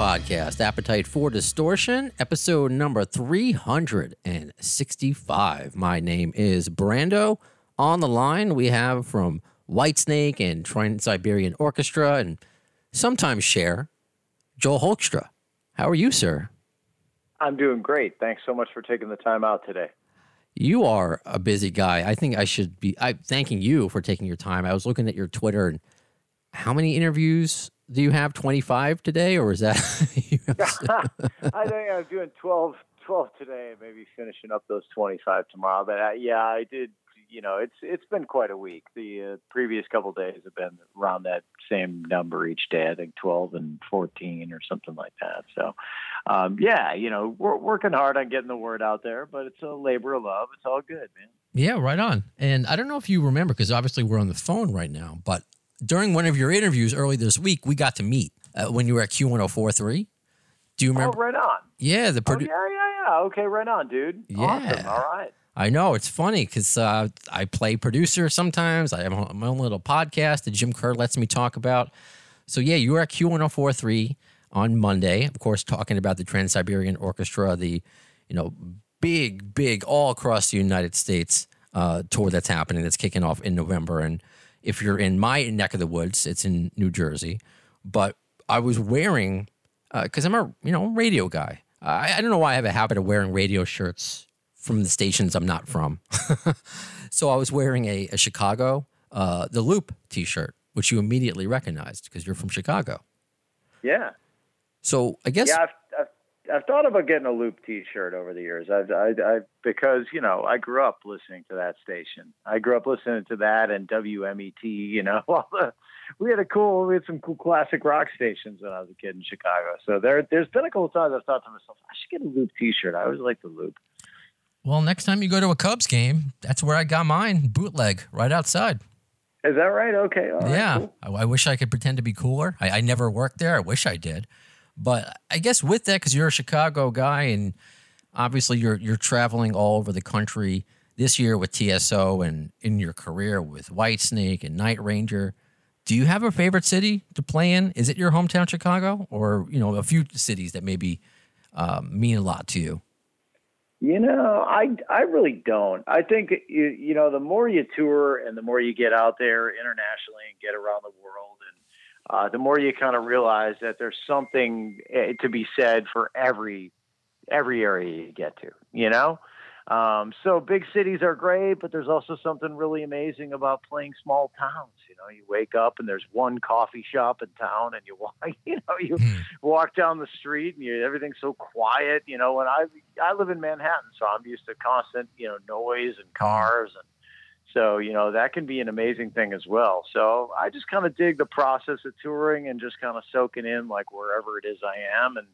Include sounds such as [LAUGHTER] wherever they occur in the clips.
Podcast, Appetite for Distortion, episode number 365. My name is Brando. On the line, we have from Whitesnake and Trans Siberian Orchestra and sometimes Cher Joel Hoekstra. How are you, sir? I'm doing great. Thanks so much for taking the time out today. You are a busy guy. I think I should be I thanking you for taking your time. I was looking at your Twitter and how many interviews do you have? 25 today or is that [LAUGHS] I [LAUGHS] think I'm doing 12, 12 today, and maybe finishing up those 25 tomorrow. But uh, yeah, I did. You know, it's it's been quite a week. The uh, previous couple days have been around that same number each day. I think 12 and 14 or something like that. So, um, yeah, you know, we're working hard on getting the word out there, but it's a labor of love. It's all good, man. Yeah, right on. And I don't know if you remember, because obviously we're on the phone right now, but during one of your interviews early this week, we got to meet uh, when you were at Q1043. Do you remember? Oh, right on. Yeah, the Oh, yeah, yeah, yeah. Okay, right on, dude. Awesome. Yeah. All right. I know it's funny because uh, I play producer sometimes. I have my own little podcast that Jim Kerr lets me talk about. So yeah, you were at Q1043 on Monday, of course, talking about the Trans Siberian Orchestra, the you know big, big all across the United States uh, tour that's happening that's kicking off in November. And if you're in my neck of the woods, it's in New Jersey. But I was wearing because I'm a you know radio guy. I, I don't know why I have a habit of wearing radio shirts from the stations I'm not from. [LAUGHS] so I was wearing a, a Chicago uh, the Loop T-shirt, which you immediately recognized because you're from Chicago. Yeah. So I guess Yeah, I've, I've, thought about getting a Loop T-shirt over the years. I've, I, I, because you know, I grew up listening to that station. I grew up listening to that and WMET. You know, [LAUGHS] all the we had a cool, we had some cool classic rock stations when I was a kid in Chicago. So there, there's been a couple of times I've thought to myself, I should get a Loop T-shirt. I always like the Loop. well, next time you go to a Cubs game, that's where I got mine bootleg right outside. Is that right? Okay. all right, yeah, cool. I, I wish I could pretend to be cooler. I, I never worked there. I wish I did, but I guess with that, because you're a Chicago guy, and obviously you're you're traveling all over the country this year with TSO, and in your career with Whitesnake and Night Ranger. Do you have a favorite city to play in? Is it your hometown Chicago, or you know a few cities that maybe um, mean a lot to you? You know, I I really don't. I think you you know the more you tour and the more you get out there internationally and get around the world, uh, the more you kind of realize that there's something eh, to be said for every every area you get to. You know, um, so big cities are great, but there's also something really amazing about playing small towns. You know, you wake up and there's one coffee shop in town, and you walk, [LAUGHS] you know, you walk down the street and you, everything's so quiet. You know, when I I live in Manhattan, so I'm used to constant you know noise and cars, and so you know that can be an amazing thing as well. So I just kind of dig the process of touring and just kind of soaking in like wherever it is I am, and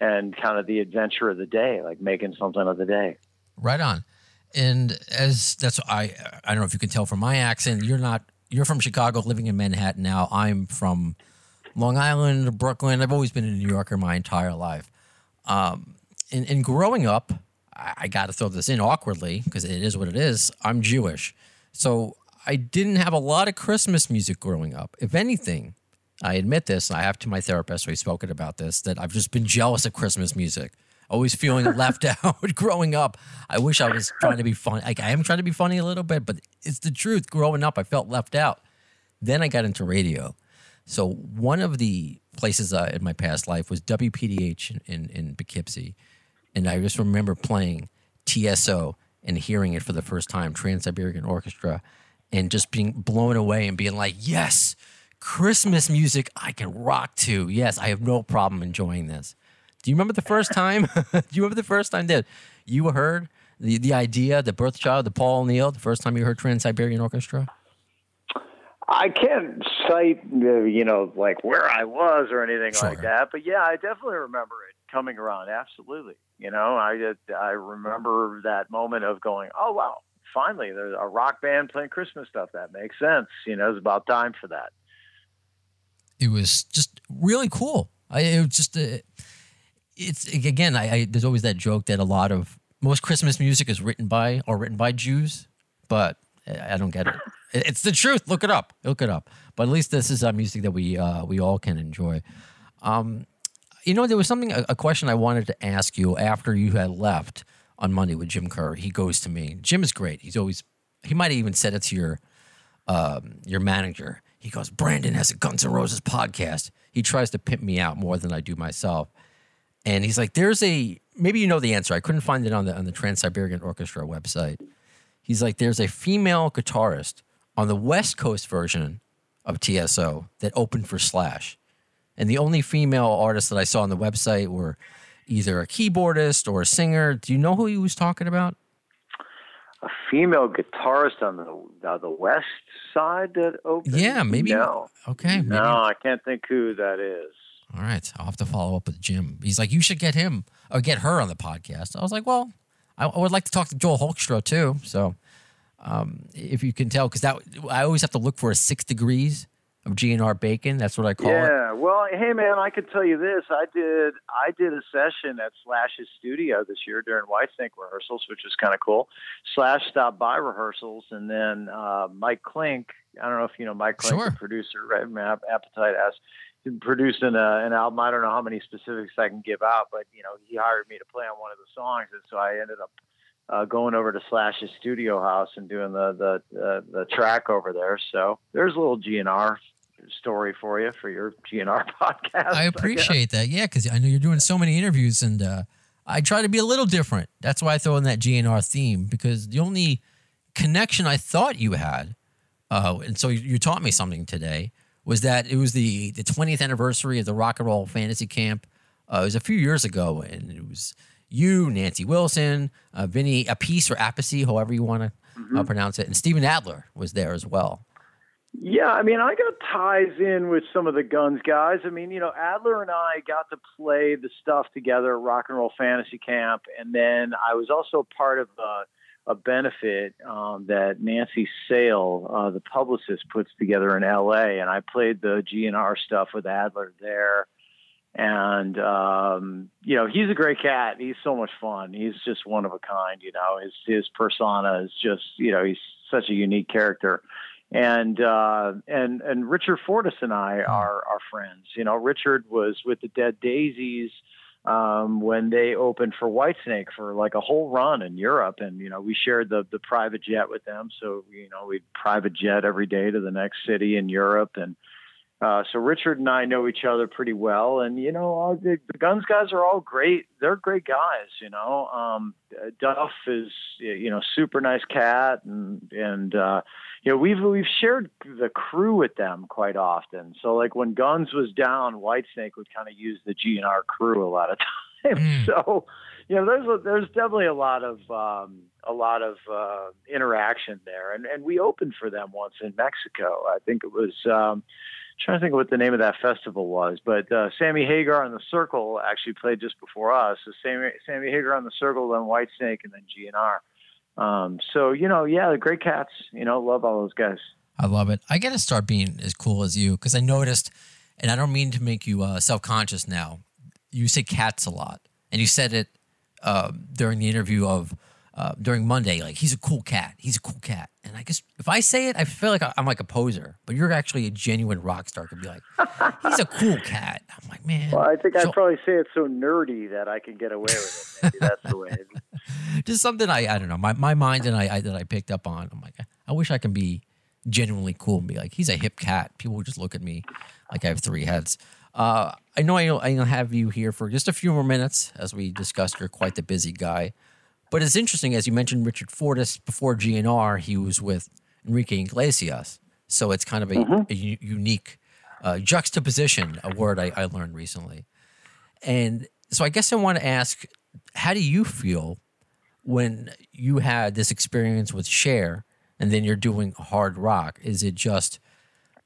and kind of the adventure of the day, like making something of the day. Right on. And as that's I I don't know if you can tell from my accent, you're not you're from Chicago, living in Manhattan now. I'm from Long Island, Brooklyn. I've always been a New Yorker my entire life. Um, and, and growing up, I, I got to throw this in awkwardly because it is what it is. I'm Jewish, so I didn't have a lot of Christmas music growing up. If anything, I admit this. I have to my therapist. We've spoken about this. That I've just been jealous of Christmas music. Always feeling [LAUGHS] left out [LAUGHS] growing up. I wish I was trying to be funny. Like I am trying to be funny a little bit, but it's the truth. Growing up, I felt left out. Then I got into radio. So one of the places uh, in my past life was WPDH in, in, in Poughkeepsie. And I just remember playing TSO and hearing it for the first time, Trans Siberian Orchestra, and just being blown away and being like, yes, Christmas music I can rock to. Yes, I have no problem enjoying this. Do you remember the first [LAUGHS] time? [LAUGHS] Do you remember the first time that you heard the, the idea, the birth child, the Paul O'Neill, the first time you heard Trans Siberian Orchestra? I can't cite, you know, like where I was or anything Sure. like that, but yeah, I definitely remember it coming around. Absolutely, you know, I did, I remember that moment of going, oh wow, finally there's a rock band playing Christmas stuff. That makes sense. You know, it's about time for that. it was just really cool. I it was just uh, it's again. I, I there's always that joke that a lot of most Christmas music is written by or written by Jews, but I I don't get it. [LAUGHS] It- It's the truth. Look it up. Look it up. But at least this is uh, music that we uh, we all can enjoy. Um, you know, there was something a, a question I wanted to ask you after you had left on Monday with Jim Kerr. He goes to me. Jim is great. He's always he might have even said it to your um, your manager. He goes, Brandon has a Guns N' Roses podcast. He tries to pimp me out more than I do myself. And he's like, there's a maybe you know the answer. I couldn't find it on the on the Trans Siberian Orchestra website. He's like, there's a female guitarist on the West Coast version of TSO that opened for Slash. And the only female artists that I saw on the website were either a keyboardist or a singer. Do you know who he was talking about? A female guitarist on the uh, the west side that opened. Yeah, maybe. No, Okay. Maybe. no, I can't think who that is. All right, I'll have to follow up with Jim. He's like, you should get him or get her on the podcast. I was like, well, I, I would like to talk to Joel Hoekstra too. So, um, if you can tell, because that I always have to look for a six degrees of GNR bacon. That's what I call it. Yeah, well, hey man, I can tell you this. I did I did a session at Slash's studio this year during Whitesnake rehearsals, which was kind of cool. Slash stopped by rehearsals, and then uh, Mike Clink. I don't know if you know Mike Clink, Sure. the producer, right? App- Appetite has produced an, uh, an album. I don't know how many specifics I can give out, but you know he hired me to play on one of the songs, and so I ended up uh, going over to Slash's studio house and doing the the uh, the track over there. So there's a little GNR story for you for your GNR [LAUGHS] podcast. I appreciate that. Yeah, because I know you're doing so many interviews, and uh, I try to be a little different. That's why I throw in that GNR theme because the only connection I thought you had, uh, and so you, you taught me something today, was that it was the the 20th anniversary of the Rock and Roll Fantasy Camp. Uh, it was a few years ago, and it was you, Nancy Wilson, uh, Vinny Appice or Appice, however you want to Mm-hmm. uh, pronounce it, and Steven Adler was there as well. Yeah, I mean, I got ties in with some of the Guns guys. I mean, you know, Adler and I got to play the stuff together at Rock and Roll Fantasy Camp, and then I was also part of a, a benefit um, that Nancy Sale, uh, the publicist, puts together in L.A., and I played the GNR stuff with Adler there. And um, you know, he's a great cat. He's so much fun. He's just one of a kind. You know, his his persona is just you know he's such a unique character and uh, and and Richard Fortus and I are are friends. You know, Richard was with the Dead Daisies um, when they opened for Whitesnake for like a whole run in Europe, and you know we shared the the private jet with them. So you know we'd private jet every day to the next city in Europe, and uh, so Richard and I know each other pretty well, and you know all the, the Guns guys are all great. They're great guys. You know, um, Duff is you know super nice cat, and and uh, you know we've we've shared the crew with them quite often. So like when Guns was down, Whitesnake would kind of use the GNR crew a lot of [LAUGHS] times. Mm. So you know there's a, there's definitely a lot of um, a lot of uh, interaction there, and and we opened for them once in Mexico. I think it was. Um, trying to think of what the name of that festival was, but uh, Sammy Hagar and the Circle actually played just before us. So Sammy, Sammy Hagar on the Circle, then Whitesnake, and then GNR. Um, so you know, yeah, the great cats. You know, love all those guys. I love it. I got to start being as cool as you because I noticed, and I don't mean to make you uh, self conscious now. You say cats a lot, and you said it uh, during the interview of uh, during Monday. Like he's a cool cat. He's a cool cat. And I guess if I say it, I feel like I'm like a poser. But you're actually a genuine rock star. Could be like, he's a cool cat. I'm like, man. Well, I think So- I'd probably say it's so nerdy that I can get away with it. Maybe that's the way. [LAUGHS] Just something I I don't know. My my mind and I, I that I picked up on. I'm like, I wish I can be genuinely cool and be like, he's a hip cat. People would just look at me like I have three heads. Uh, I know I I have you here for just a few more minutes as we discussed. You're quite the busy guy, but it's interesting as you mentioned Richard Fortus before GNR. He was with Enrique Iglesias, so it's kind of a, a u- unique uh, juxtaposition. A word I, I learned recently, and so I guess I want to ask, how do you feel when you had this experience with Cher and then you're doing hard rock? Is it just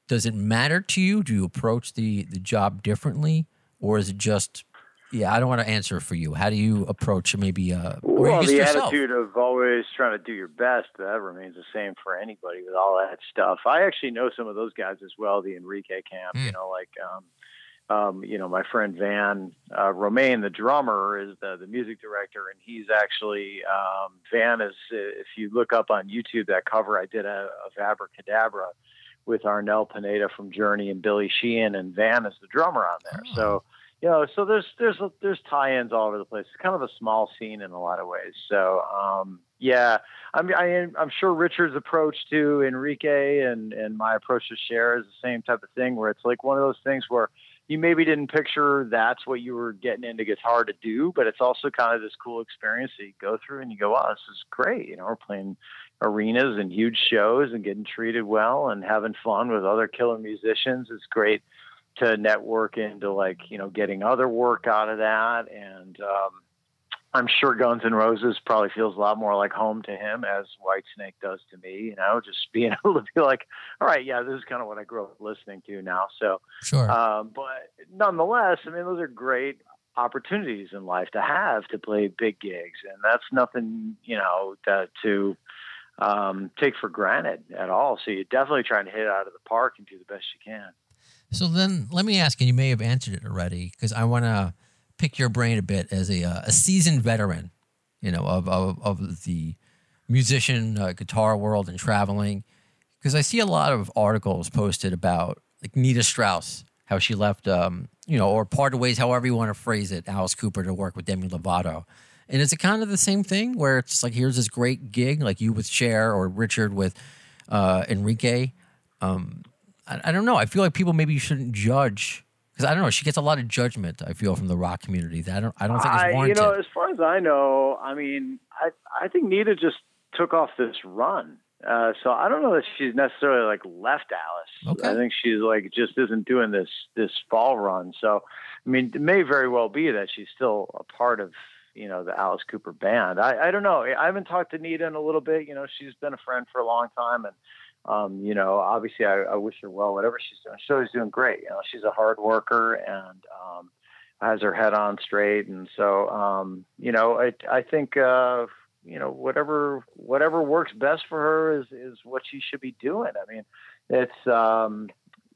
does it matter to you? Do you approach the the job differently, or is it just yeah? I don't want to answer for you. How do you approach maybe uh, or well, the yourself? attitude of always trying to do your best that remains the same for anybody with all that stuff. I actually know some of those guys as well. The Enrique camp, you Mm. know, like um, um, you know, my friend Van uh, Romaine, the drummer, is the the music director, and he's actually um, Van is. uh, If you look up on YouTube that cover, I did a, a Abracadabra with Arnel Pineda from Journey and Billy Sheehan, and Van is the drummer on there. Oh. So you know, so there's there's there's tie-ins all over the place. It's kind of a small scene in a lot of ways. So um, yeah, I mean, I, am I'm sure Richard's approach to Enrique and and my approach to Cher is the same type of thing, where it's like one of those things where you maybe didn't picture that's what you were getting into guitar to do, but it's also kind of this cool experience that you go through and you go, wow, this is great. You know, we're playing arenas and huge shows and getting treated well and having fun with other killer musicians. It's great to network into like you know getting other work out of that. And um i'm sure guns N' roses probably feels a lot more like home to him as whitesnake does to me you know just [LAUGHS] being able to be like all right yeah this is kind of what i grew up listening to now. So Sure. um but nonetheless i mean those are great opportunities in life to have to play big gigs. And that's nothing you know that to um take for granted at all. So you're definitely trying to hit it out of the park and do the best you can So then let me ask, and you may have answered it already, because I want to pick your brain a bit as a, uh, a seasoned veteran, you know, of, of, of the musician uh, guitar world and traveling. Because I see a lot of articles posted about like Nita Strauss, how she left, um, you know, or parted ways, however you want to phrase it, Alice Cooper to work with Demi Lovato. And is it kind of the same thing where it's like, here's this great gig, like you with Cher or Richard with uh, Enrique? Um, I, I don't know. I feel like people maybe shouldn't judge because I don't know. She gets a lot of judgment. I feel from the rock community that I don't. I don't think I, it's you know, as far as I know, I mean, I I think Nita just took off this run. Uh, so I don't know that she's necessarily like left Alice. Okay. I think she's like just isn't doing this this fall run. So I mean, it may very well be that she's still a part of you know the Alice Cooper band. I I don't know. I haven't talked to Nita in a little bit. You know, she's been a friend for a long time and. Um, you know, obviously, I, I wish her well. Whatever she's doing, she's doing great. You know, she's a hard worker and um, has her head on straight. And so, um, you know, I, I think, uh, you know, whatever, whatever works best for her is, is what she should be doing. I mean, it's, um,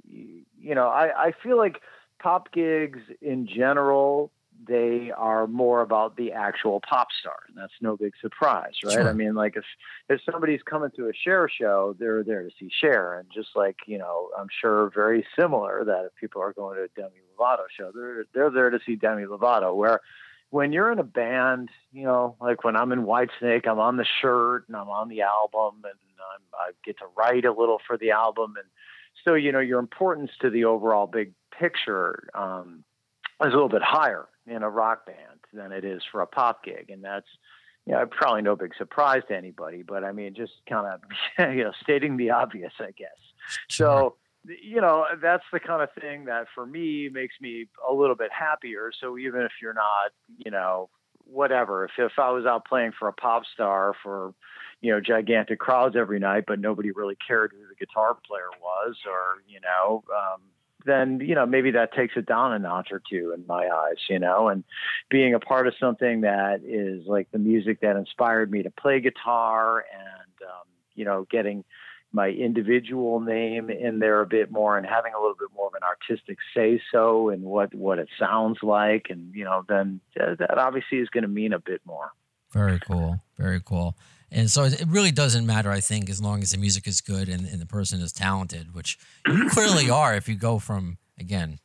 you know, I, I feel like pop gigs in general, they are more about the actual pop star. And that's no big surprise, right? Sure. I mean, like if, if somebody's coming to a Cher show, they're there to see Cher. And just like, you know, I'm sure very similar that if people are going to a Demi Lovato show, they're, they're there to see Demi Lovato. Where when you're in a band, you know, like when I'm in Whitesnake, I'm on the shirt and I'm on the album and I'm, I get to write a little for the album. And so, you know, your importance to the overall big picture um, is a little bit higher in a rock band than it is for a pop gig. And that's, you know, probably no big surprise to anybody, but I mean, just kind of, [LAUGHS] you know, stating the obvious, I guess. So, you know, that's the kind of thing that for me makes me a little bit happier. So even if you're not, you know, whatever, if, if I was out playing for a pop star for, you know, gigantic crowds every night, but nobody really cared who the guitar player was or, you know, um, then, you know, maybe that takes it down a notch or two in my eyes, you know, and being a part of something that is like the music that inspired me to play guitar and, um, you know, getting, my individual name in there a bit more and having a little bit more of an artistic say so and what what it sounds like and you know then uh, that obviously is going to mean a bit more Very cool. Very cool. And so it really doesn't matter, I think, as long as the music is good and, and the person is talented, which you [CLEARS THROAT] clearly are if you go from, again,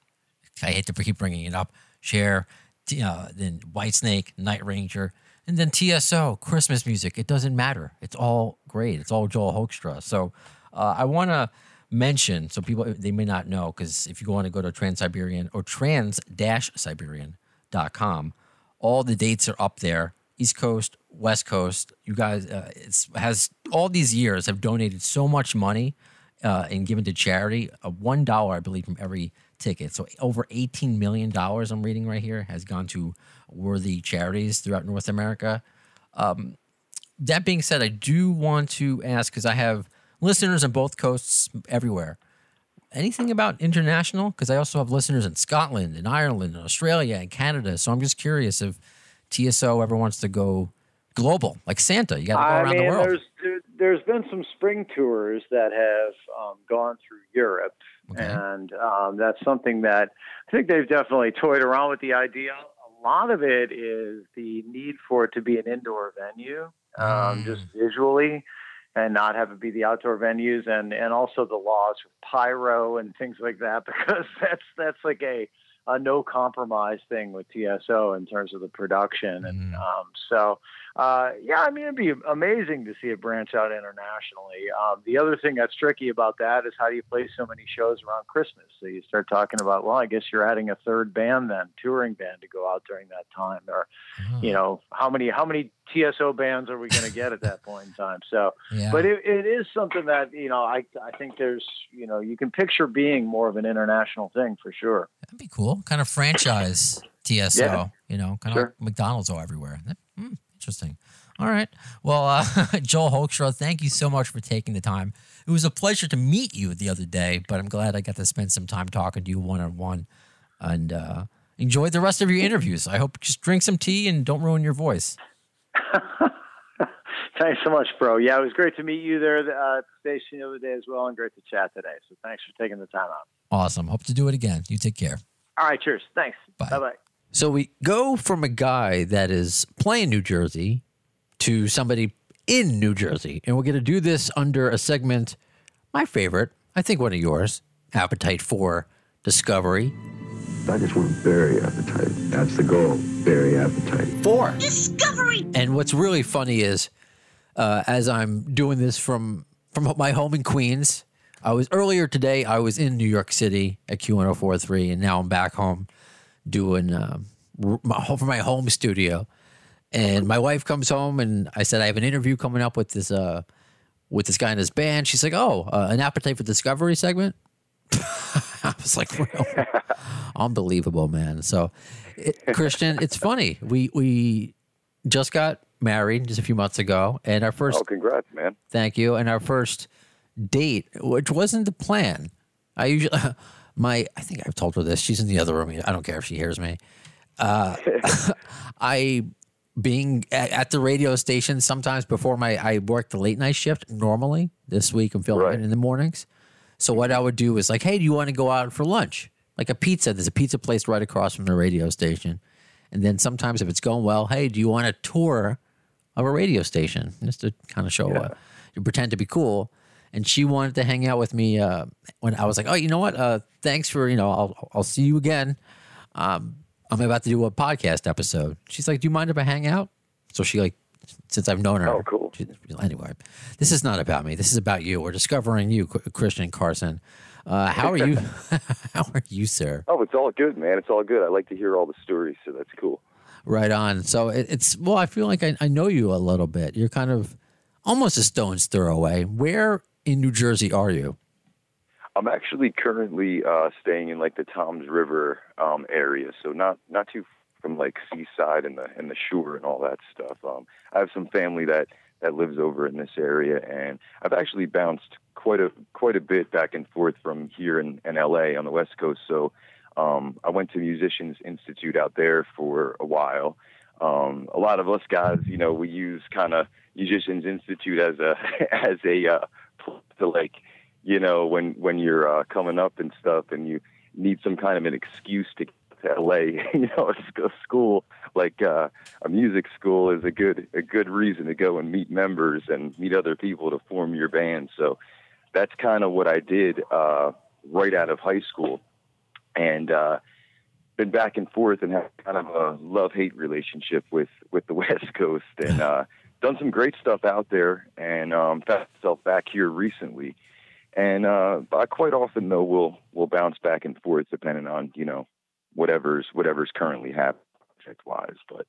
I hate to keep bringing it up, Cher, T- uh, then Whitesnake, Night Ranger, and then TSO, Christmas music. It doesn't matter. It's all great. It's all Joel Hoekstra. So uh, I want to mention, so people, they may not know, because if you want to go to Trans-Siberian or trans-siberian.com, all the dates are up there. East Coast, West Coast. You guys, uh, it's has all these years have donated so much money uh, and given to charity. Uh, One dollar, I believe, from every ticket. So over eighteen million dollars. I'm reading right here has gone to worthy charities throughout North America. Um, that being said, I do want to ask because I have listeners on both coasts everywhere. anything about international? Because I also have listeners in Scotland and Ireland and Australia and Canada. So I'm just curious if TSO ever wants to go global, like Santa. You got to go I around mean, the world. there's there, there's been some spring tours that have um, gone through Europe, Okay. and um, that's something that I think they've definitely toyed around with the idea. A lot of it is the need for it to be an indoor venue, um, Mm. just visually, and not have it be the outdoor venues, and and also the laws of pyro and things like that, [LAUGHS] because that's that's like a a no compromise thing with TSO in terms of the production, and Mm. um, so uh, yeah, I mean, it'd be amazing to see it branch out internationally. Um, the other thing that's tricky about that is how do you play so many shows around Christmas? So you start talking about, well, I guess you're adding a third band then, touring band to go out during that time, or Oh, you know, how many how many TSO bands are we going to get at that point in time? So, yeah. but it, it is something that you know, I I think there's you know, you can picture being more of an international thing for sure. That'd be cool. Kind of franchise TSO, Yeah. you know, kind of Sure. like McDonald's are everywhere. Hmm, interesting. All right. Well, uh, [LAUGHS] Joel Hoekstra, thank you so much for taking the time. It was a pleasure to meet you the other day, but I'm glad I got to spend some time talking to you one on one and uh, enjoy the rest of your interviews. I hope just drink some tea and don't ruin your voice. [LAUGHS] Thanks so much, bro. Yeah, it was great to meet you there uh, at the station the other day as well, and great to chat today. So thanks for taking the time out. Awesome. Hope to do it again. You take care. All right, cheers. Thanks. Bye. Bye bye. So we go from a guy that is playing New Jersey to somebody in New Jersey. And we're going to do this under a segment, my favorite, I think one of yours, Appetite for Discovery. I just want to bury appetite. That's the goal. Bury appetite. Four. Discovery. And what's really funny is, uh, as I'm doing this from from my home in Queens, I was earlier today. I was in New York City at Q1043, and now I'm back home doing um, my, for my home studio. And my wife comes home, and I said I have an interview coming up with this uh, with this guy in his band. She's like, "Oh, uh, an appetite for discovery segment." [LAUGHS] I was like, "Well, unbelievable, man. So, it, Christian, it's funny. We we just got married just a few months ago, and our first Oh, congrats, man. thank you, and our first date, which wasn't the plan. I usually [LAUGHS] my I think I've told her this. She's in the other room. I don't care if she hears me. Uh, [LAUGHS] I being at, at the radio station sometimes before my I work the late night shift normally. This week I'm filming Right. in the mornings. So what I would do is like, hey, do you want to go out for lunch? Like a pizza. There's a pizza place right across from the radio station. And then sometimes if it's going well, hey, do you want a tour of a radio station just to kind of show uh, you pretend to be cool? And she wanted to hang out with me uh, when I was like, oh, you know what? Uh, thanks for you know, I'll I'll see you again. Um, I'm about to do a podcast episode. She's like, do you mind if I hang out? So she like, since I've known her. Oh, cool. she- anyway, this is not about me. This is about you. We're discovering you, Christian Carson. Uh, how are you? [LAUGHS] [LAUGHS] how are you, sir? Oh, it's all good, man. It's all good. I like to hear all the stories, so that's cool. Right on. So it, it's well, I feel like I, I know you a little bit. You're kind of almost a stone's throw away. Where in New Jersey are you? I'm actually currently uh, staying in like the Toms River um, area, so not not too from like Seaside and the and the shore and all that stuff. Um, I have some family that that lives over in this area, and I've actually bounced quite a quite a bit back and forth from here in, in LA on the West Coast. So um, I went to Musicians Institute out there for a while. Um, a lot of us guys, you know, we use kind of Musicians Institute as a [LAUGHS] as a uh, to like you know, when when you're uh, coming up and stuff, and you need some kind of an excuse to to LA, [LAUGHS] you know, a school like uh, a music school is a good a good reason to go and meet members and meet other people to form your band. So that's kind of what I did uh, right out of high school, and uh, been back and forth and have kind of a love hate relationship with with the [LAUGHS] West Coast, and uh, done some great stuff out there, and um, found myself back here recently. And uh, but quite often though we'll we'll bounce back and forth depending on you know whatever's whatever's currently happening project wise. But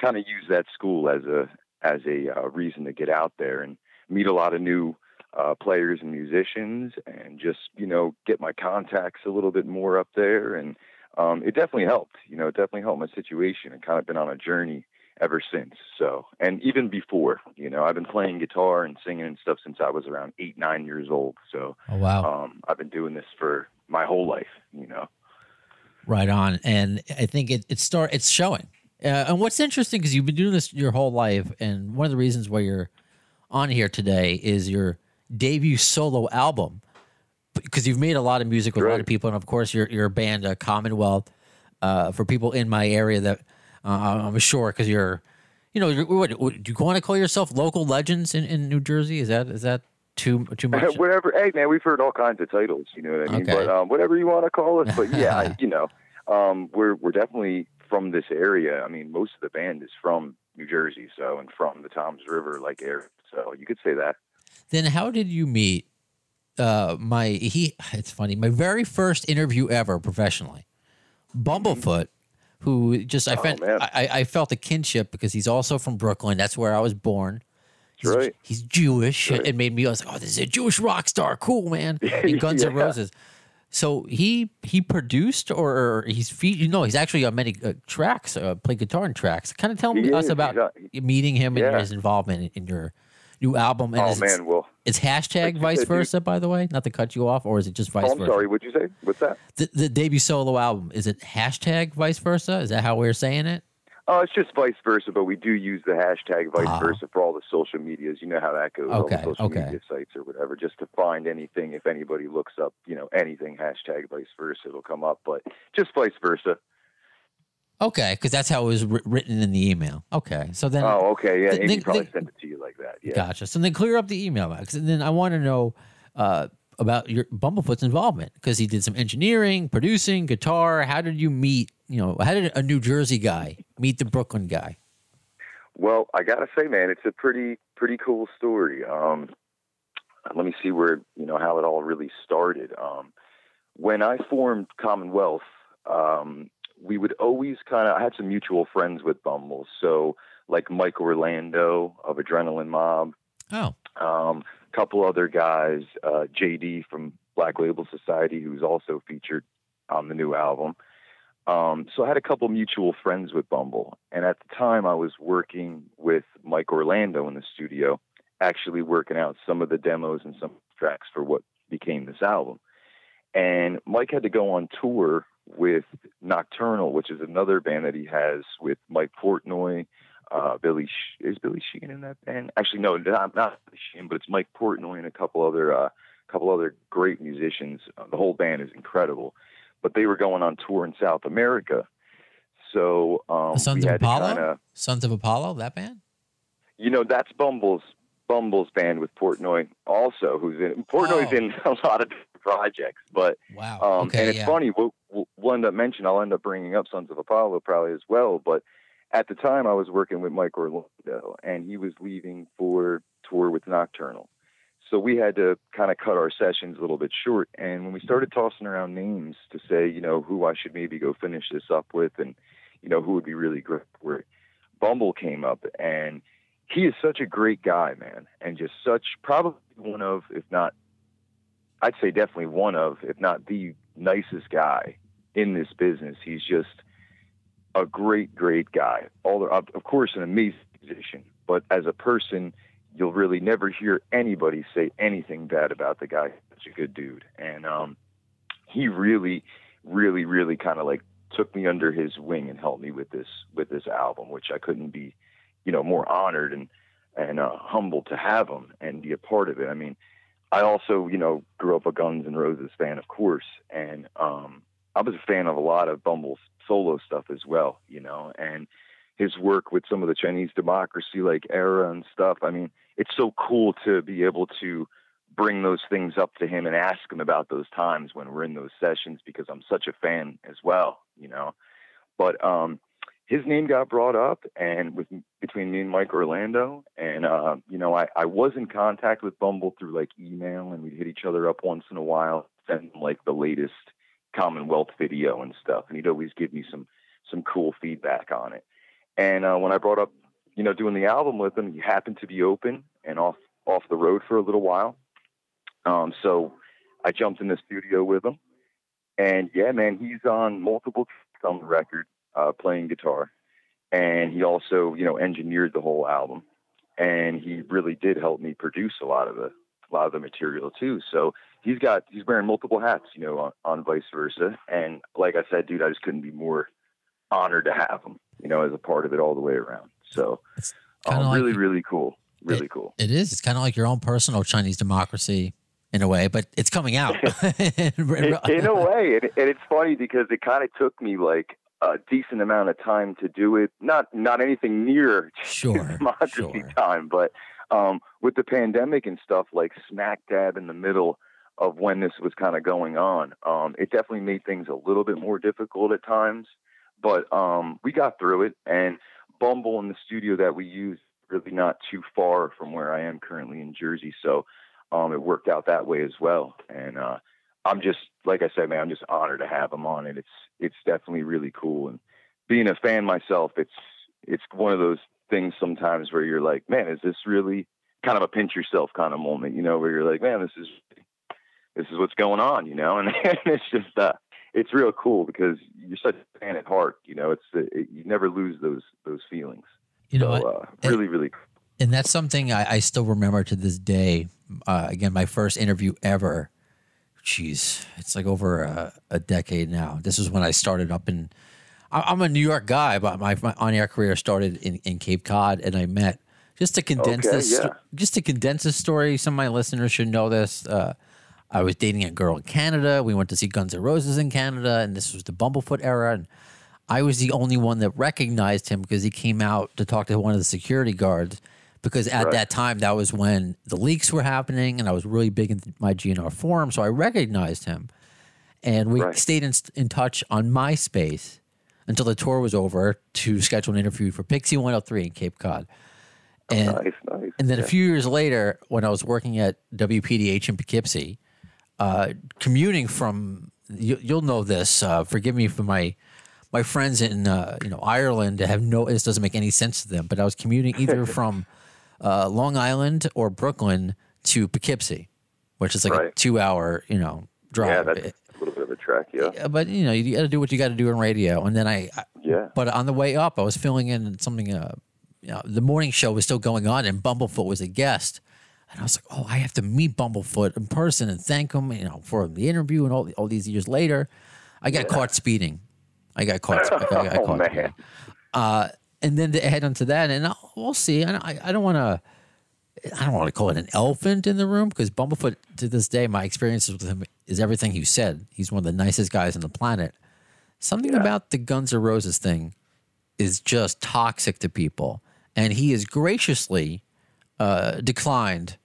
kind of use that school as a as a uh, reason to get out there and meet a lot of new uh, players and musicians, and just you know get my contacts a little bit more up there. And um, it definitely helped. You know, it definitely helped my situation. I kind of been on a journey ever since. So, and even before, you know, I've been playing guitar and singing and stuff since I was around eight, nine years old. So, Oh wow. um, I've been doing this for my whole life, you know. Right on, and I think it it start it's showing. Uh, and what's interesting because you've been doing this your whole life, and one of the reasons why you're on here today is your debut solo album because you've made a lot of music with a lot of people, and of course your your band uh, Commonwealth uh, for people in my area that uh, I'm sure because you're you know you're, what, what, do you want to call yourself local legends in, in New Jersey? Is that is that too too much? [LAUGHS] whatever. Hey, man, we've heard all kinds of titles. You know what I mean? Okay. But um, whatever you want to call us. But yeah, I, [LAUGHS] you know, um, we're we're definitely from this area. I mean, most of the band is from New Jersey, so and from the Toms River like area. So you could say that. Then how did you meet uh my he it's funny, my very first interview ever professionally. Bumblefoot, who just I Oh, felt. I, I felt a kinship because he's also from Brooklyn. That's where I was born. He's, Right. he's Jewish. Right. It made me I was like, oh, this is a Jewish rock star. Cool, man. [LAUGHS] In Guns N' Roses. So he he produced or, or he's fe- you know he's actually on many uh, tracks, uh, play guitar and tracks. Kind of tell me us about meeting him and his involvement in, in your new album. And Oh man, well, it's hashtag vice dude. versa, by the way. Not to cut you off, or is it just vice oh, I'm versa? sorry. What'd you say? What's that? The, the debut solo album is it hashtag vice versa? Is that how we're saying it? Oh, it's just vice versa, but we do use the hashtag vice Ah. versa for all the social medias. You know how that goes, all the social okay. media sites or whatever, just to find anything. If anybody looks up, you know, anything hashtag vice versa, it'll come up. But just vice versa. Okay, because that's how it was written in the email. Okay, so then Oh, okay, yeah. Th- Amy th- probably th- sent it to you like that. Yeah. gotcha. So then clear up the email, Max. And then I want to know uh, about your Bumblefoot's involvement because he did some engineering, producing, guitar. How did you meet? You know, how did a New Jersey guy meet the Brooklyn guy? Well, I gotta say, man, it's a pretty pretty cool story. Um, let me see where you know how it all really started. Um, when I formed Commonwealth, um, we would always kind of. I had some mutual friends with Bumble, so like Mike Orlando of Adrenaline Mob, Oh, um, a couple other guys, uh, JD from Black Label Society, who's also featured on the new album. Um, so I had a couple mutual friends with Bumble, and at the time I was working with Mike Orlando in the studio, actually working out some of the demos and some tracks for what became this album. And Mike had to go on tour with Nocturnal, which is another band that he has with Mike Portnoy, uh, Billy. Sh- is Billy Sheehan in that band? Actually, no, not, not Billy Sheehan, but it's Mike Portnoy and a couple other, uh, couple other great musicians. Uh, the whole band is incredible, but they were going on tour in South America. So um, the Sons of Apollo. kinda- Sons of Apollo, that band. you know, that's Bumble's Bumble's band with Portnoy also, who's in Portnoy's Oh. in [LAUGHS] a lot of projects, but Wow. um, okay, and it's yeah. funny. We'll, we'll end up mentioning. I'll end up bringing up Sons of Apollo probably as well. But at the time, I was working with Mike Orlando, and he was leaving for tour with Nocturnal. So we had to kind of cut our sessions a little bit short. And when we started tossing around names to say, you know, who I should maybe go finish this up with, and you know, who would be really great for it, Bumble came up, and he is such a great guy, man, and just such probably one of, if not I'd say definitely one of, if not the nicest guy in this business. He's just a great, great guy. All the, of course, an amazing musician, but as a person, you'll really never hear anybody say anything bad about the guy. Such a good dude, and um, he really, really, really kind of like took me under his wing and helped me with this with this album, which I couldn't be, you know, more honored and and uh, humbled to have him and be a part of it. I mean, I also, you know, grew up a Guns N' Roses fan, of course, and um, I was a fan of a lot of Bumble's solo stuff as well, you know, and his work with some of the Chinese democracy like era and stuff. I mean, it's so cool to be able to bring those things up to him and ask him about those times when we're in those sessions because I'm such a fan as well, you know. But um his name got brought up and with between me and Mike Orlando and uh, you know, I, I was in contact with Bumble through like email and we'd hit each other up once in a while, send him like the latest Commonwealth video and stuff. And he'd always give me some some cool feedback on it. And uh, when I brought up, you know, doing the album with him, he happened to be open and off off the road for a little while. Um, so I jumped in the studio with him, and yeah, man, he's on multiple on the record, uh, playing guitar, and he also you know engineered the whole album, and he really did help me produce a lot of the a lot of the material too. So he's got he's wearing multiple hats, you know, on, on vice versa. And like I said, dude, I just couldn't be more honored to have him, you know, as a part of it all the way around. So um, like- really, really cool, really cool. It is. It's kind of like your own personal Chinese democracy in a way, but it's coming out. in, [LAUGHS] [LAUGHS] in a way, and, and it's funny because it kind of took me like a decent amount of time to do it. Not not anything near [LAUGHS] Sure, [LAUGHS] democracy sure. time, but um, with the pandemic and stuff, like smack dab in the middle of when this was kind of going on, um, it definitely made things a little bit more difficult at times. But um, we got through it, and Bumble in the studio that we use really not too far from where I am currently in Jersey, so um, it worked out that way as well. And uh, I'm just like I said, man, I'm just honored to have him on it. It's it's definitely really cool. And being a fan myself, it's it's one of those things sometimes where you're like, man, is this really kind of a pinch yourself kind of moment, you know, where you're like, man, this is this is what's going on, you know, [LAUGHS] and, it's just uh, it's real cool because you're such a fan at heart, you know. It's it, you never lose those those feelings. You know, so, uh, really, really cool. and that's something I, I still remember to this day. Uh, again, my first interview ever. Jeez, it's like over a, a decade now. This is when I started up in. I'm a New York guy, but my, my on-air career started in, in Cape Cod, and I met just to condense Okay, this. yeah. Just to condense this story, some of my listeners should know this. Uh, I was dating a girl in Canada. We went to see Guns N' Roses in Canada, and this was the Bumblefoot era. And I was the only one that recognized him because he came out to talk to one of the security guards. Because at Right. that time, that was when the leaks were happening, and I was really big in my GNR forum, so I recognized him. And we Right. stayed in, in touch on MySpace until the tour was over to schedule an interview for Pixy 103 in Cape Cod. And Nice, nice. and then Yeah. a few years later, when I was working at WPDH in Poughkeepsie, uh, commuting from you, you'll know this. Uh, forgive me for my my friends in uh, you know Ireland have no. This doesn't make any sense to them. But I was commuting [LAUGHS] either from uh, Long Island or Brooklyn to Poughkeepsie, which is like a two hour you know drive. yeah, that's a little bit of a track. Yeah, Yeah, but you know you got to do what you got to do in radio. And then I, I yeah. but on the way up, I was filling in something. Uh, you know, the morning show was still going on, and Bumblefoot was a guest. And I was like, "Oh, I have to meet Bumblefoot in person and thank him, you know, for the interview." And all all these years later, I got caught speeding. I got caught. I got, I got [LAUGHS] Oh, caught man. Uh, and then to head on to that, and I'll, we'll see. I, I, don't want to. I don't want to call it an elephant in the room because Bumblefoot, to this day, my experiences with him is everything you said. He's one of the nicest guys on the planet. Something about the Guns N' Roses thing is just toxic to people, and he has graciously uh, declined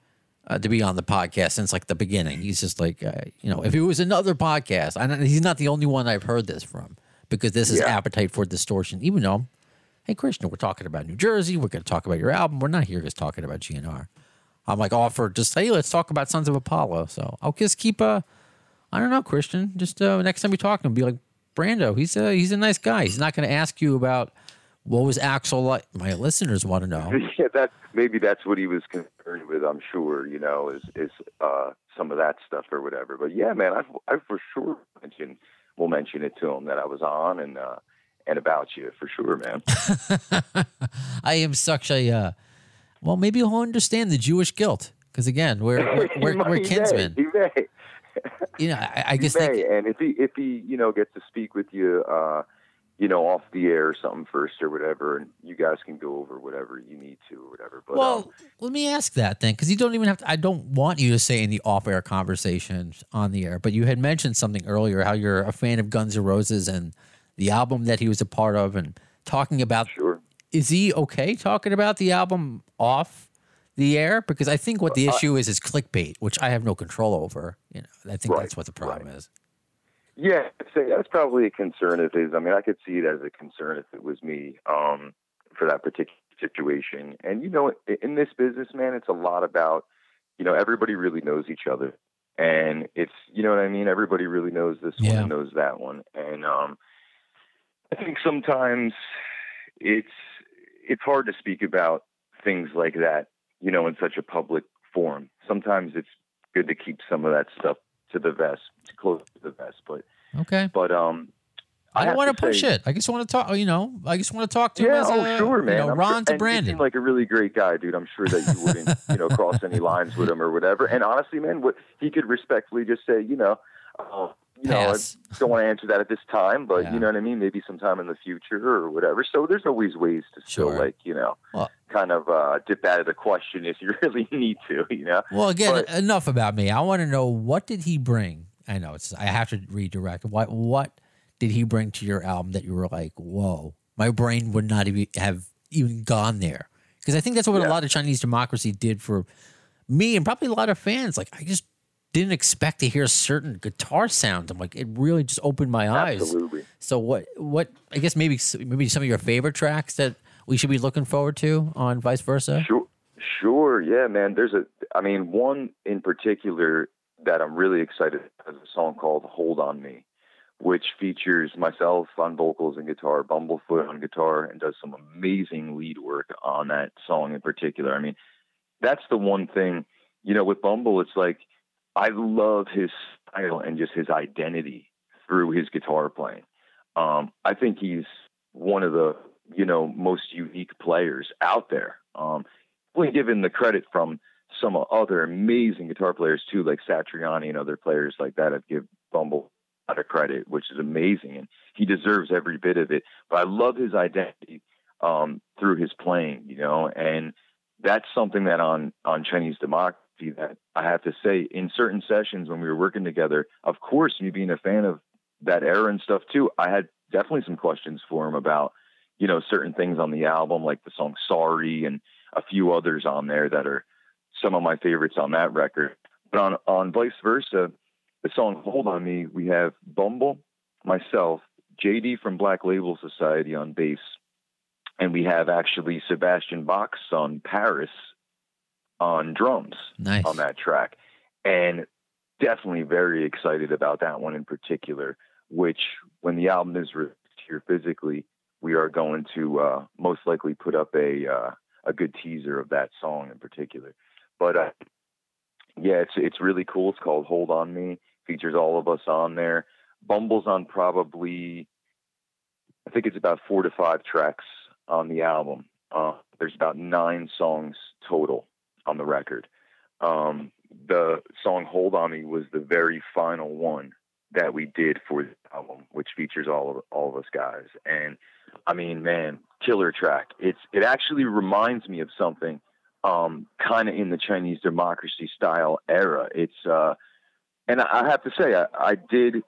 uh, to be on the podcast since like the beginning. He's just like, uh, you know, if it was another podcast, I he's not the only one I've heard this from because this is Yeah. appetite for distortion. Even though, hey, Christian, we're talking about New Jersey, we're going to talk about your album. We're not here just talking about GNR. I'm like offered just hey, let's talk about Sons of Apollo. So I'll just keep uh, I don't know, Christian. Just uh, next time we talk to him, be like, Brando, he's a he's a nice guy. He's not going to ask you about what was Axl like. My listeners want to know. [LAUGHS] yeah, that maybe that's what he was concerned with. I'm sure, you know, is is uh, some of that stuff or whatever. But yeah, man, I I for sure mention will mention it to him that I was on and uh, and about you for sure, man. [LAUGHS] I am such a uh, well. Maybe he'll understand the Jewish guilt because again, we're [LAUGHS] we're, we're, we're he may, kinsmen. He may. You know, I, I He guess may. and if he if he you know gets to speak with you, uh, you know, off the air or something first or whatever, and you guys can go over whatever you need to or whatever. But well, um, let me ask that then, because you don't even have to. I don't want you to say any off-air conversations on the air, but you had mentioned something earlier how you're a fan of Guns N' Roses and the album that he was a part of, and talking about. sure. Is he okay talking about the album off the air? Because I think what the issue is is clickbait, which I have no control over. You know, I think Right, that's what the problem is. Yeah, that's probably a concern of his. I mean, I could see it as a concern if it was me um, for that particular situation. And you know, in this business, man, it's a lot about you know everybody really knows each other, and it's you know what I mean. Everybody really knows this one Yeah. and knows that one, and um, I think sometimes it's it's hard to speak about things like that, you know, in such a public forum. Sometimes it's good to keep some of that stuff to the vest, close to the vest, but Okay. but um, I don't want to push say- it. I just want to talk. You know, I just want to talk to him Yeah, as oh a, sure, man. You know, Ron sure, to Brandon. seem like a really great guy, dude. I'm sure that you wouldn't, you know, cross any lines with him or whatever. And honestly, man, what he could respectfully just say, you know, uh, you know, I don't want to answer that at this time, but Yeah. you know what I mean. Maybe sometime in the future or whatever. So there's always ways to still Sure. like, you know, Well- kind of uh, dip out of the question if you [LAUGHS] really need to, you know. Well, again, But- enough about me. I want to know what did he bring. I know it's. I have to redirect. What what did he bring to your album that you were like, whoa, my brain would not even have even gone there? Because I think that's what a lot of Chinese democracy did for me and probably a lot of fans. Like I just didn't expect to hear certain guitar sounds. I'm like, it really just opened my eyes. Absolutely. So what? What? I guess maybe maybe some of your favorite tracks that we should be looking forward to on vice versa. Sure, sure, yeah, man. There's a, I mean, one in particular that I'm really excited about is a song called "Hold on Me," which features myself on vocals and guitar, Bumblefoot on guitar, and does some amazing lead work on that song in particular. I mean, that's the one thing, you know, with Bumble, it's like I love his style and just his identity through his guitar playing. Um, I think he's one of the you know most unique players out there. Um, really given the credit from some other amazing guitar players too, like Satriani and other players like that. I'd give Bumble a lot of credit, which is amazing, and he deserves every bit of it. But I love his identity um, through his playing, you know, and that's something that on on Chinese Democracy that I have to say in certain sessions when we were working together. Of course, me being a fan of that era and stuff too, I had definitely some questions for him about you know certain things on the album, like the song "Sorry" and a few others on there that are some of my favorites on that record. But on on vice versa, the song "Hold on Me," we have Bumble, myself, JD from Black Label Society on bass, and we have actually Sebastian Bach's on Paris on drums Nice. on that track. And definitely very excited about that one in particular, which when the album is released here physically, we are going to uh, most likely put up a uh, a good teaser of that song in particular. But uh, yeah, it's it's really cool. It's called Hold on Me. Features all of us on there. Bumble's on probably I think it's about four to five tracks on the album. Uh, there's about nine songs total on the record. Um, the song "Hold on Me" was the very final one that we did for the album, which features all of all of us guys. And I mean, man, killer track. It's it actually reminds me of something um, kind of in the Chinese democracy style era. It's uh, and I have to say, I, I did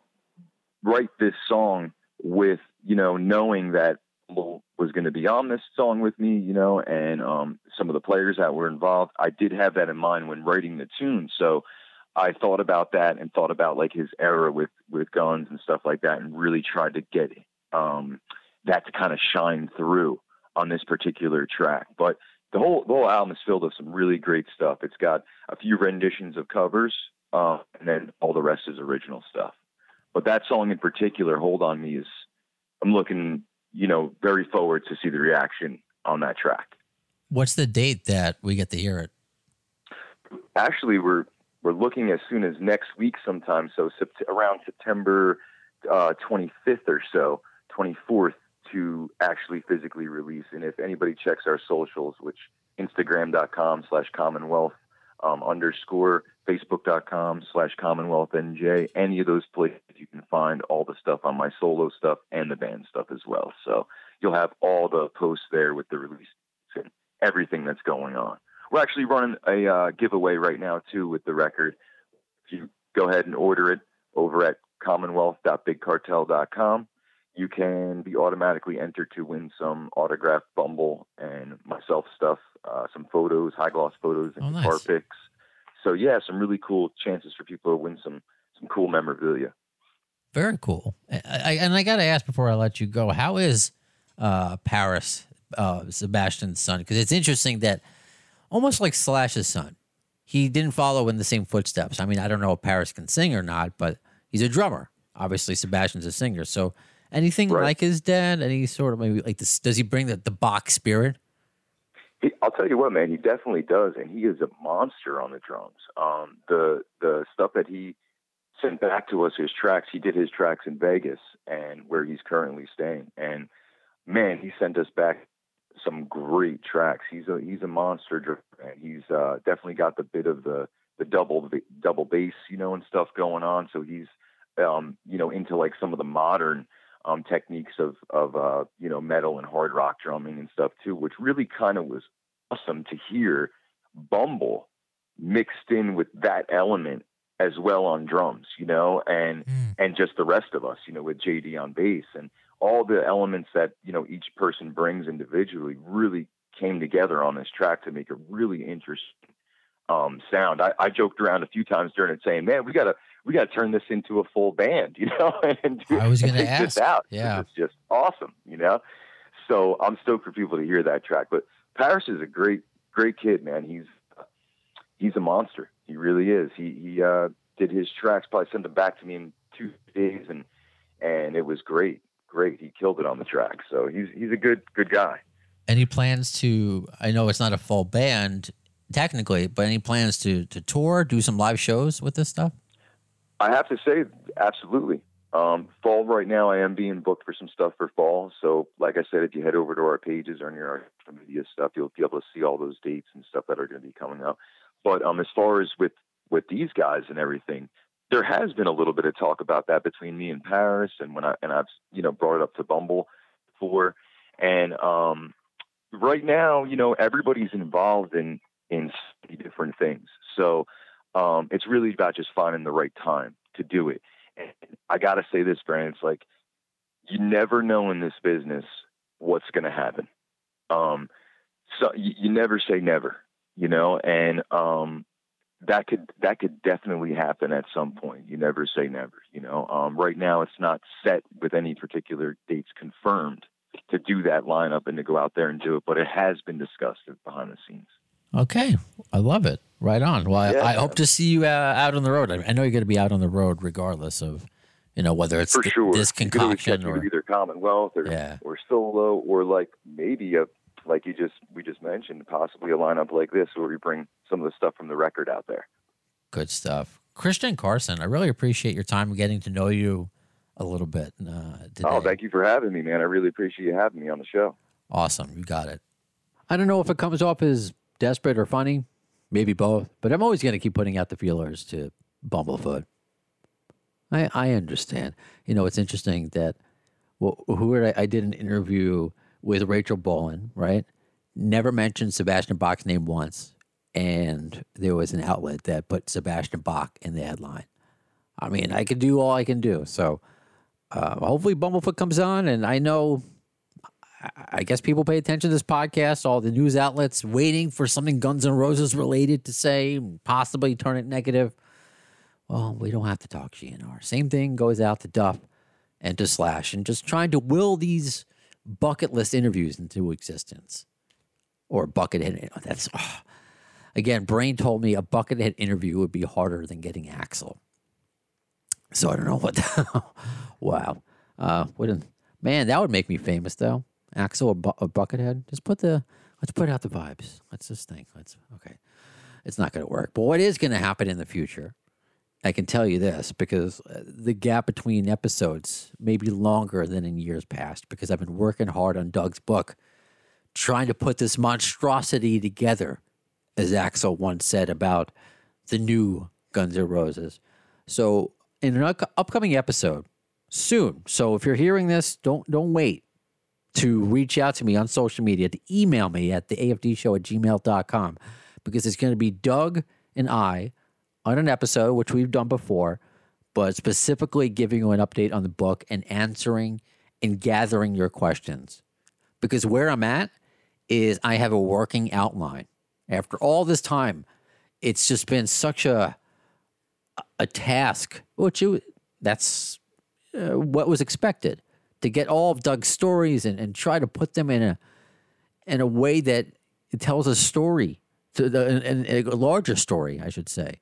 write this song with you know knowing that was going to be on this song with me, you know, and um, some of the players that were involved. I did have that in mind when writing the tune, so I thought about that and thought about like his era with with guns and stuff like that, and really tried to get um, that to kind of shine through on this particular track. But the whole the whole album is filled with some really great stuff. It's got a few renditions of covers, uh, and then all the rest is original stuff. But that song in particular, "Hold on Me," is I'm looking, you know, very forward to see the reaction on that track. What's the date that we get to hear it? Actually, we're we're looking as soon as next week sometime. So sept- around September uh, 25th or so, 24th to actually physically release. And if anybody checks our socials, which Instagram.com slash Commonwealth um, underscore, Facebook.com slash Commonwealth NJ, any of those places you can find all the stuff on my solo stuff and the band stuff as well. So you'll have all the posts there with the release and everything that's going on. We're actually running a uh, giveaway right now too with the record. If you go ahead and order it over at commonwealth.bigcartel.com, you can be automatically entered to win some autographed Bumble and myself stuff, uh, some photos, high gloss photos, and Oh, nice. guitar pics. So yeah, some really cool chances for people to win some some cool memorabilia. Very cool. I, I, and I got to ask before I let you go, how is uh, Paris, uh, Sebastian's son? Because it's interesting that almost like Slash's son, he didn't follow in the same footsteps. I mean, I don't know if Paris can sing or not, but he's a drummer. Obviously, Sebastian's a singer. So anything Right. like his dad? Any sort of maybe like this? Does he bring the, the Bach spirit? He, I'll tell you what, man, he definitely does, and he is a monster on the drums. Um, the the stuff that he sent back to us his tracks. He did his tracks in Vegas and where he's currently staying. And man, he sent us back some great tracks. He's a he's a monster drummer. He's uh, definitely got the bit of the the double double bass, you know, and stuff going on. So he's um, you know into like some of the modern um, techniques of of uh, you know metal and hard rock drumming and stuff too, which really kind of was awesome to hear. Bumble mixed in with that element as well on drums, you know, and Mm. and just the rest of us, you know, with JD on bass and all the elements that you know each person brings individually really came together on this track to make a really interesting um, sound. I, I joked around a few times during it, saying, "Man, we gotta we gotta turn this into a full band," [LAUGHS] you know, and do, I was gonna [LAUGHS] this ask. out. Yeah. it's just awesome, you know. So I'm stoked for people to hear that track. But Paris is a great great kid, man. He's he's a monster. He really is. He he uh, did his tracks. Probably sent them back to me in two days, and and it was great, great. He killed it on the track. So he's he's a good good guy. Any plans to? I know it's not a full band technically, but any plans to to tour, do some live shows with this stuff? I have to say, absolutely. Um, fall right now, I am being booked for some stuff for fall. So, like I said, if you head over to our pages or near our media stuff, you'll be able to see all those dates and stuff that are going to be coming up. But um, as far as with with these guys and everything, there has been a little bit of talk about that between me and Paris, and when I and I've you know brought it up to Bumble before, and um, right now, you know, everybody's involved in in different things. So um, it's really about just finding the right time to do it. And I got to say this, Brandon, it's like you never know in this business what's to happen. Um, so you, you never say never, you know, and um, that could that could definitely happen at some point. You never say never, you know. Um, right now, it's not set with any particular dates confirmed to do that lineup and to go out there and do it, but it has been discussed behind the scenes. Okay, I love it. Right on. Well, I, Yeah. I hope to see you uh, out on the road. I, I know you're going to be out on the road regardless of, you know, whether it's for th- sure. this You could always catch concoction or either Commonwealth or Yeah. or solo or like maybe a like you just we just mentioned possibly a lineup like this where we bring some of the stuff from the record out there. good stuff. Christian Carson, I really appreciate your time getting to know you a little bit uh, today. Oh, thank you for having me, man. I really appreciate you having me on the show. Awesome. You got it. I don't know if it comes off as desperate or funny, maybe both, but I'm always going to keep putting out the feelers to Bumblefoot. I, I understand. You know, it's interesting that well, who I, I did an interview with Rachel Bolan, right? Never mentioned Sebastian Bach's name once. And there was an outlet that put Sebastian Bach in the headline. I mean, I can do all I can do. So uh, hopefully Bumblefoot comes on. And I know I guess people pay attention to this podcast, all the news outlets waiting for something Guns N' Roses related to say, possibly turn it negative. Well, we don't have to talk GNR. Same thing goes out to Duff and to Slash and just trying to will these bucket list interviews into existence. Or buckethead. That's oh. again, Brain told me a buckethead interview would be harder than getting Axl. So I don't know what the [LAUGHS] wow. Uh wouldn't man, that would make me famous though. Axl or, bu- or Buckethead. Just put the let's put out the vibes. Let's just think. Let's okay. It's not going to work. But what is going to happen in the future? I can tell you this because uh, the gap between episodes may be longer than in years past because I've been working hard on Doug's book, trying to put this monstrosity together, as Axl once said about the new Guns N' Roses. So, in an upcoming episode, soon. So, if you're hearing this, don't don't wait to reach out to me on social media, to email me at the AFD show at gmail.com because it's going to be Doug and I on an episode, which we've done before, but specifically giving you an update on the book and answering and gathering your questions. Because where I'm at is I have a working outline. After all this time, it's just been such a a task, which that's uh, what was expected to get all of Doug's stories and, and try to put them in a in a way that tells a story to the and, and a larger story, I should say,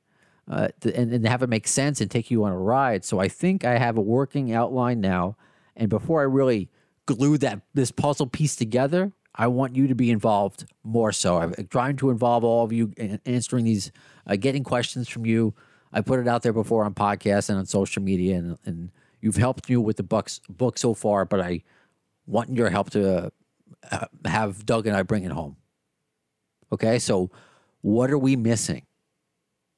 uh, to, and, and have it make sense and take you on a ride. So I think I have a working outline now, and before I really glue that this puzzle piece together, I want you to be involved more so. I'm trying to involve all of you in answering these, uh, getting questions from you. I put it out there before on podcasts and on social media, and, and you've helped me with the bucks, book so far, but I want your help to uh, have Doug and I bring it home. Okay, so what are we missing?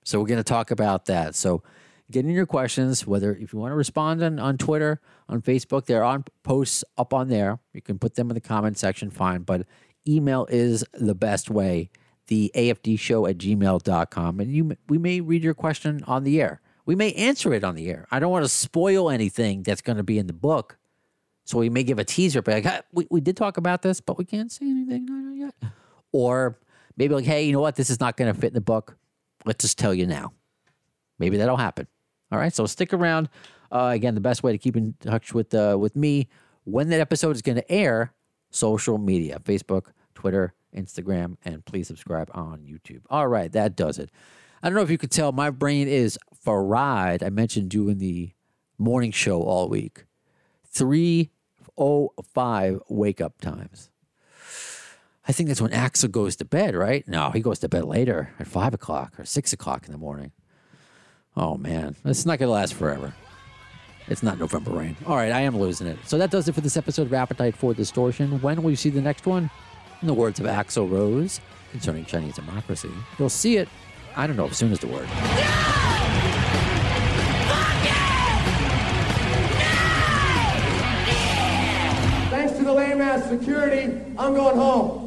So we're going to talk about that. So get in your questions, whether if you want to respond on, on Twitter, on Facebook, they're on posts up on there. You can put them in the comment section, fine. But email is the best way, the AFD show at gmail.com. And you we may read your question on the air. We may answer it on the air. I don't want to spoil anything that's going to be in the book. So we may give a teaser, but like, "Ah, we, we did talk about this, but we can't say anything yet. Or maybe like, hey, you know what? This is not going to fit in the book. Let's just tell you now. Maybe that'll happen. All right. So stick around. Uh, again, the best way to keep in touch with uh, with me when that episode is going to air, social media, Facebook, Twitter, Instagram, and please subscribe on YouTube. All right, that does it. I don't know if you could tell, my brain is fried. I mentioned doing the morning show all week. 305 wake up times. I think that's when Axl goes to bed, right? No, he goes to bed later at five o'clock or six o'clock in the morning. Oh man, it's not gonna last forever. It's not November rain. All right, I am losing it. So that does it for this episode of Appetite for Distortion. When will you see the next one? In the words of Axl Rose concerning Chinese democracy, you'll see it. I don't know. As soon as the word. Thanks to the lame ass security, I'm going home.